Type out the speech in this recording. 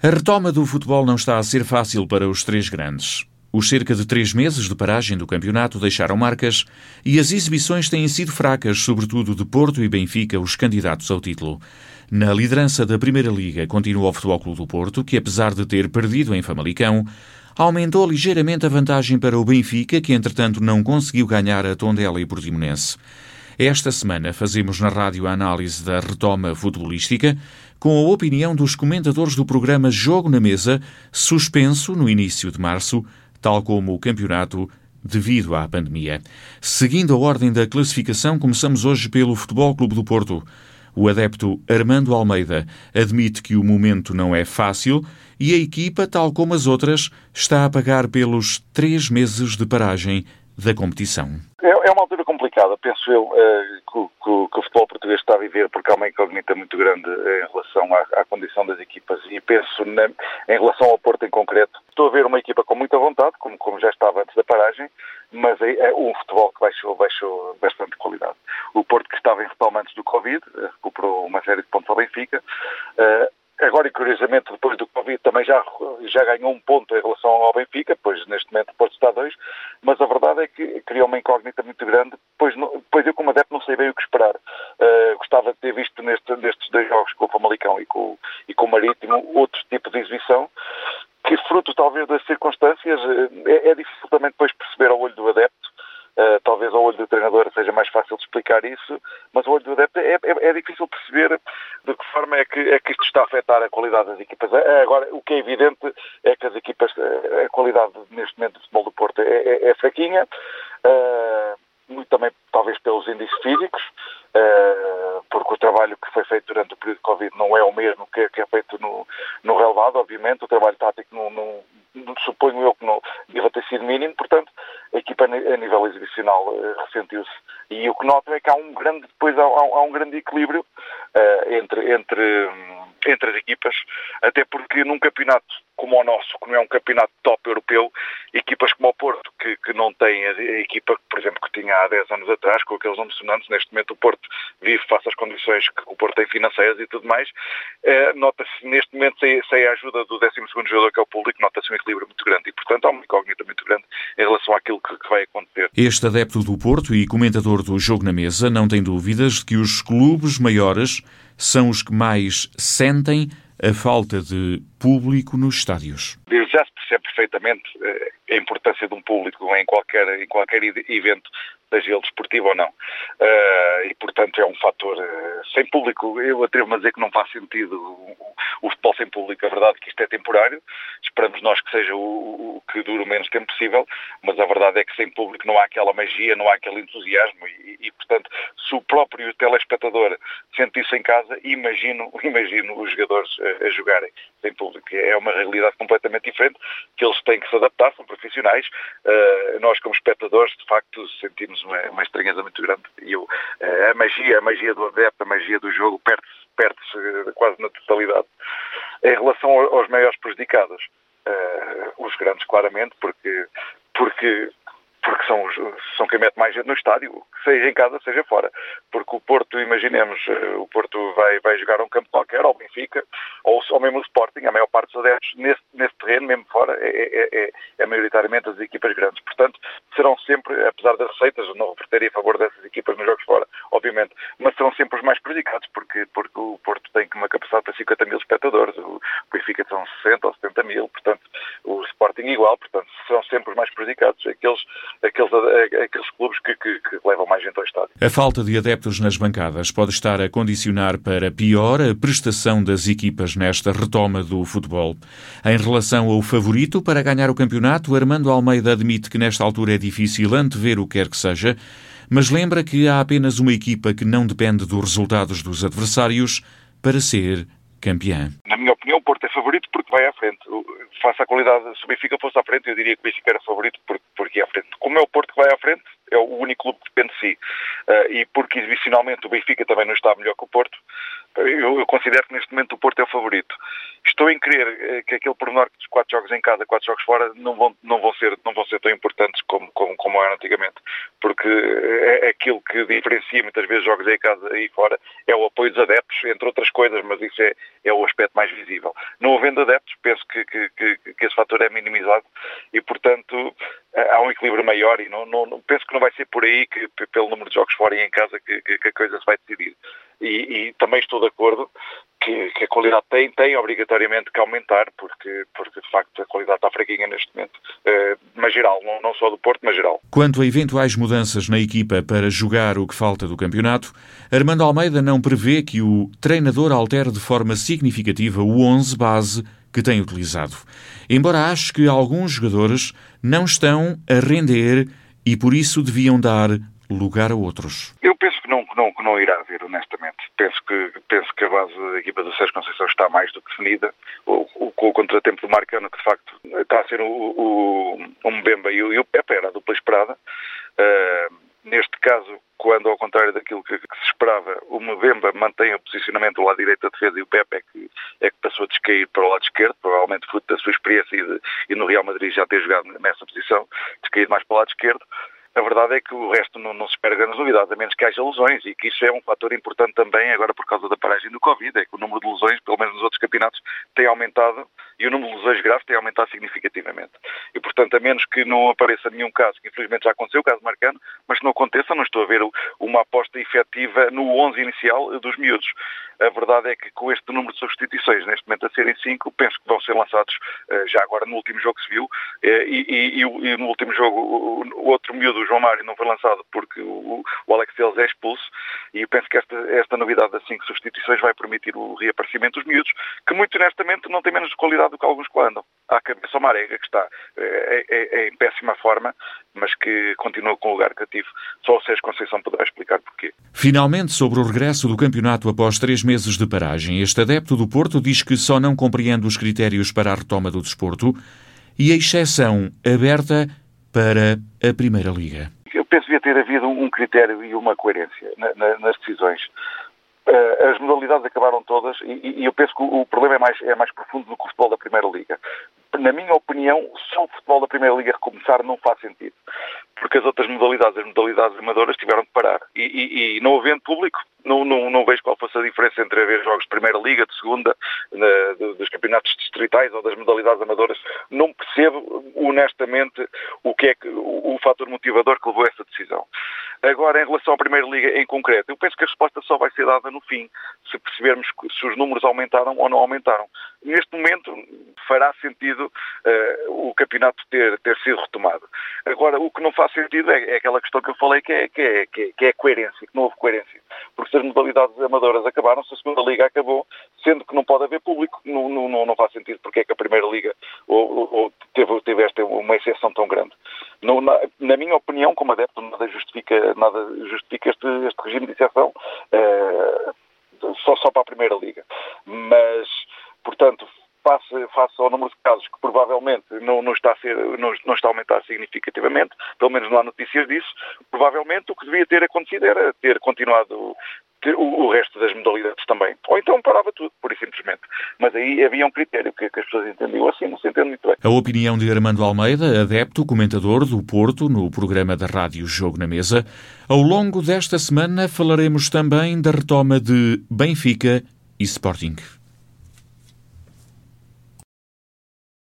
A retoma do futebol não está a ser fácil para os três grandes. Os cerca de três meses de paragem do campeonato deixaram marcas e as exibições têm sido fracas, sobretudo de Porto e Benfica, os candidatos ao título. Na liderança da Primeira Liga continua o Futebol Clube do Porto, que apesar de ter perdido em Famalicão, aumentou ligeiramente a vantagem para o Benfica, que entretanto não conseguiu ganhar a Tondela e Portimonense. Esta semana fazemos na rádio a análise da retoma futebolística, com a opinião dos comentadores do programa Jogo na Mesa, suspenso no início de março, tal como o campeonato devido à pandemia. Seguindo a ordem da classificação, começamos hoje pelo Futebol Clube do Porto. O adepto Armando Almeida admite que o momento não é fácil e a equipa, tal como as outras, está a pagar pelos três meses de paragem da competição. É, é uma altura complicada, penso eu, eh, que, o futebol português está a viver, porque há uma incógnita muito grande em relação à, condição das equipas e penso na, em relação ao Porto em concreto. Estou a ver uma equipa com muita vontade, como, como já estava antes da paragem, mas é, é um futebol que baixou, baixou bastante qualidade. O Porto que estava em retoma antes do Covid, eh, recuperou uma série de pontos ao Benfica, Agora, e curiosamente, depois do Covid também já, já ganhou um ponto em relação ao Benfica, pois neste momento está a dois, mas a verdade é que criou uma incógnita muito grande, pois, pois eu como adepto não sei bem o que esperar. Uh, gostava de ter visto neste, nestes dois jogos com o Famalicão e com, e com o Marítimo outro tipo de exibição, que fruto talvez das circunstâncias, eh, é, é difícil também depois perceber ao olho do adepto, Uh, talvez ao olho do treinador seja mais fácil de explicar isso, mas ao olho do adepto é, é, é, difícil perceber de que forma é que, é que isto está a afetar a qualidade das equipas. É, agora, o que é evidente é que as equipas, eh, a qualidade neste momento do futebol do Porto é, é, é fraquinha, uh, muito também talvez pelos índices físicos, uh, porque o trabalho que foi feito durante o período de Covid não é o mesmo que, que é feito no, no relevado, obviamente, o trabalho tático não, não suponho eu que não deva ter sido mínimo, portanto, a equipa a nível exibicional uh, ressentiu-se. E o que noto é que há um grande, depois há, há um grande equilíbrio uh, entre, entre, um, entre as equipas, até porque num campeonato como o nosso, que não é um campeonato top europeu, equipas como o Porto, que, que não tem a, a, equipa, por exemplo, que tinha há 10 anos atrás, com aqueles nomes sonantes, neste momento o Porto vive face às condições que o Porto tem financeiras e tudo mais, eh, nota-se neste momento, sem, sem, a ajuda do 12 jogador, que é o público, nota-se um equilíbrio muito grande. E, portanto, há uma incógnita muito grande em relação àquilo que, que vai acontecer. Este adepto do Porto e comentador do Jogo na Mesa não tem dúvidas de que os clubes maiores são os que mais sentem a falta de público nos estádios. Já se percebe perfeitamente eh, a importância de um público em qualquer, em qualquer evento, seja ele desportivo ou não. Uh, e, portanto, é um fator uh, sem público. Eu atrevo-me a dizer que não faz sentido o, futebol sem público. A verdade é que isto é temporário. Esperamos nós que seja o, o, que dure o menos tempo possível, mas a verdade é que sem público não há aquela magia, não há aquele entusiasmo e, e portanto, se o próprio telespectador sente isso em casa, imagino, imagino os jogadores a, a jogarem sem público. É uma realidade completamente diferente que eles têm que se adaptar, são profissionais. Uh, nós, como espectadores, de facto, sentimos uma, uma estranheza muito grande. E eu, uh, a magia, a magia do adepto, a magia do jogo, perde-se perde uh, quase na totalidade. Em relação aos maiores prejudicados, os grandes, claramente, porque, porque porque são, são quem mete mais gente no estádio, seja em casa, seja fora. Porque o Porto, imaginemos, eh, o Porto vai, vai jogar um campo qualquer, ao Benfica, ou, ou mesmo o Sporting, a maior parte dos adeptos nesse, nesse terreno, mesmo fora, é, é, é, é maioritariamente as equipas grandes. Portanto, serão sempre, apesar das receitas, não reverterem a favor dessas equipas nos jogos fora, obviamente, mas serão sempre os mais prejudicados, porque, porque o Porto tem uma capacidade para 50 mil espectadores, o Benfica são 60 ou 70 mil, portanto, o Sporting igual, portanto, serão sempre os mais prejudicados. Aqueles aqueles, aqueles clubes que, que, que levam mais gente ao estádio. A falta de adeptos nas bancadas pode estar a condicionar para pior a prestação das equipas nesta retoma do futebol. Em relação ao favorito para ganhar o campeonato, Armando Almeida admite que nesta altura é difícil antever o que quer que seja, mas lembra que há apenas uma equipa que não depende dos resultados dos adversários para ser campeã. Na minha opinião, o Porto é favorito porque vai à frente. Faça a qualidade, se o Benfica fosse à frente, eu diria que o Benfica era favorito porque, é à frente. Como é o Porto que vai à frente, é o único clube que depende de si. Uh, e porque exibicionalmente o Benfica também não está melhor que o Porto, eu, eu, considero que neste momento o Porto é o favorito. Estou em crer eh, que aquele pormenor dos quatro jogos em casa, quatro jogos fora, não vão, não vão, ser, não vão ser tão importantes como, como, como eram antigamente. Porque é, é aquilo que diferencia muitas vezes jogos em casa e fora é o apoio dos adeptos, entre outras coisas, mas isso é, é o aspecto mais visível. Não havendo adeptos, que, que, que esse fator é minimizado e, portanto, há um equilíbrio maior e não, não, penso que não vai ser por aí que, pelo número de jogos fora e em casa, que, que a coisa se vai decidir. E, e também estou de acordo que, que, a qualidade tem, tem obrigatoriamente que aumentar, porque, porque de facto a qualidade está fraquinha neste momento, uh, mas geral, não, não só do Porto, mas geral. Quanto a eventuais mudanças na equipa para jogar o que falta do campeonato, Armando Almeida não prevê que o treinador altere de forma significativa o 11 base que tem utilizado. Embora ache que alguns jogadores não estão a render e por isso deviam dar lugar a outros. Eu penso que não, não, que não irá haver, honestamente. Penso que, penso que a base da equipa do Sérgio Conceição está mais do que definida. O, o, com o contratempo do Marcano, que de facto está a ser o, o, o Mbemba e o, e o Pepe, era a dupla esperada. Uh, neste caso, quando ao contrário daquilo que, que, se esperava, o Mbemba mantém o posicionamento do lado direito da defesa e o Pepe é que, é que passou a descair para o lado esquerdo, provavelmente fruto da sua experiência e, de, e no Real Madrid já ter jogado nessa posição, descair mais para o lado esquerdo. A verdade é que o resto não, não, se espera grandes novidades, a menos que haja lesões, e que isso é um fator importante também agora por causa da paragem do Covid, é que o número de lesões, pelo menos nos outros campeonatos, tem aumentado e o número de lesões graves tem aumentado significativamente. Portanto, a menos que não apareça nenhum caso, que infelizmente já aconteceu, o caso marcano, mas que não aconteça, não estou a ver uma aposta efetiva no 11 inicial dos miúdos. A verdade é que com este número de substituições, neste momento a serem 5, penso que vão ser lançados eh, já agora no último jogo que se viu, eh, e, e, e no último jogo o outro miúdo João Mário não foi lançado porque o, o Alex Teles é expulso e eu penso que esta, esta novidade das cinco substituições vai permitir o reaparecimento dos miúdos, que muito honestamente não têm menos qualidade do que alguns que andam. Há a cabeça o Marega, que está é, é, é, em péssima forma, mas que continua com o lugar cativo. Só o Sérgio Conceição poderá explicar porquê. Finalmente, sobre o regresso do campeonato após três meses de paragem, este adepto do Porto diz que só não compreende os critérios para a retoma do desporto e a exceção aberta para a Primeira Liga penso que devia ter havido um critério e uma coerência na, na, nas decisões. Uh, as modalidades acabaram todas e, e, eu penso que o, o problema é mais, é mais profundo do que o futebol da Primeira Liga. Na minha opinião, só o futebol da Primeira Liga recomeçar não faz sentido. Porque as outras modalidades, as modalidades amadoras, tiveram que parar. E, e, e não havendo público, não, não, não, vejo diferença entre haver jogos de Primeira Liga, de Segunda, de, dos campeonatos distritais ou das modalidades amadoras. Não percebo, honestamente, o que é que, o, o fator motivador que levou a essa decisão. Agora, em relação à Primeira Liga em concreto, eu penso que a resposta só vai ser dada no fim, se percebermos se os números aumentaram ou não aumentaram. Neste momento, fará sentido uh, o campeonato ter, ter sido retomado. Agora, o que não faz sentido é, é aquela questão que eu falei, que é, que é, que é, que é coerência, que não houve coerência. Porque se as modalidades amadoras acabaram, se a segunda liga acabou, sendo que não pode haver público, não, não, não faz sentido porque é que a primeira liga ou, ou teve, teve esta uma exceção tão grande. Na, na, minha opinião, como adepto, nada justifica, nada justifica este, este regime de exceção uh, só, só para a primeira liga. Mas, portanto, face, face ao número de casos que provavelmente não, não, está a ser, não, não, está a aumentar significativamente, pelo menos não há notícias disso, provavelmente o que devia ter acontecido era ter continuado ter o, o, resto das modalidades também. Ou então parava tudo, por e simplesmente. Mas aí havia um critério que, que as pessoas entendiam assim, não se entende muito bem. A opinião de Armando Almeida, adepto, comentador do Porto, no programa da rádio Jogo na Mesa. Ao longo desta semana falaremos também da retoma de Benfica e Sporting.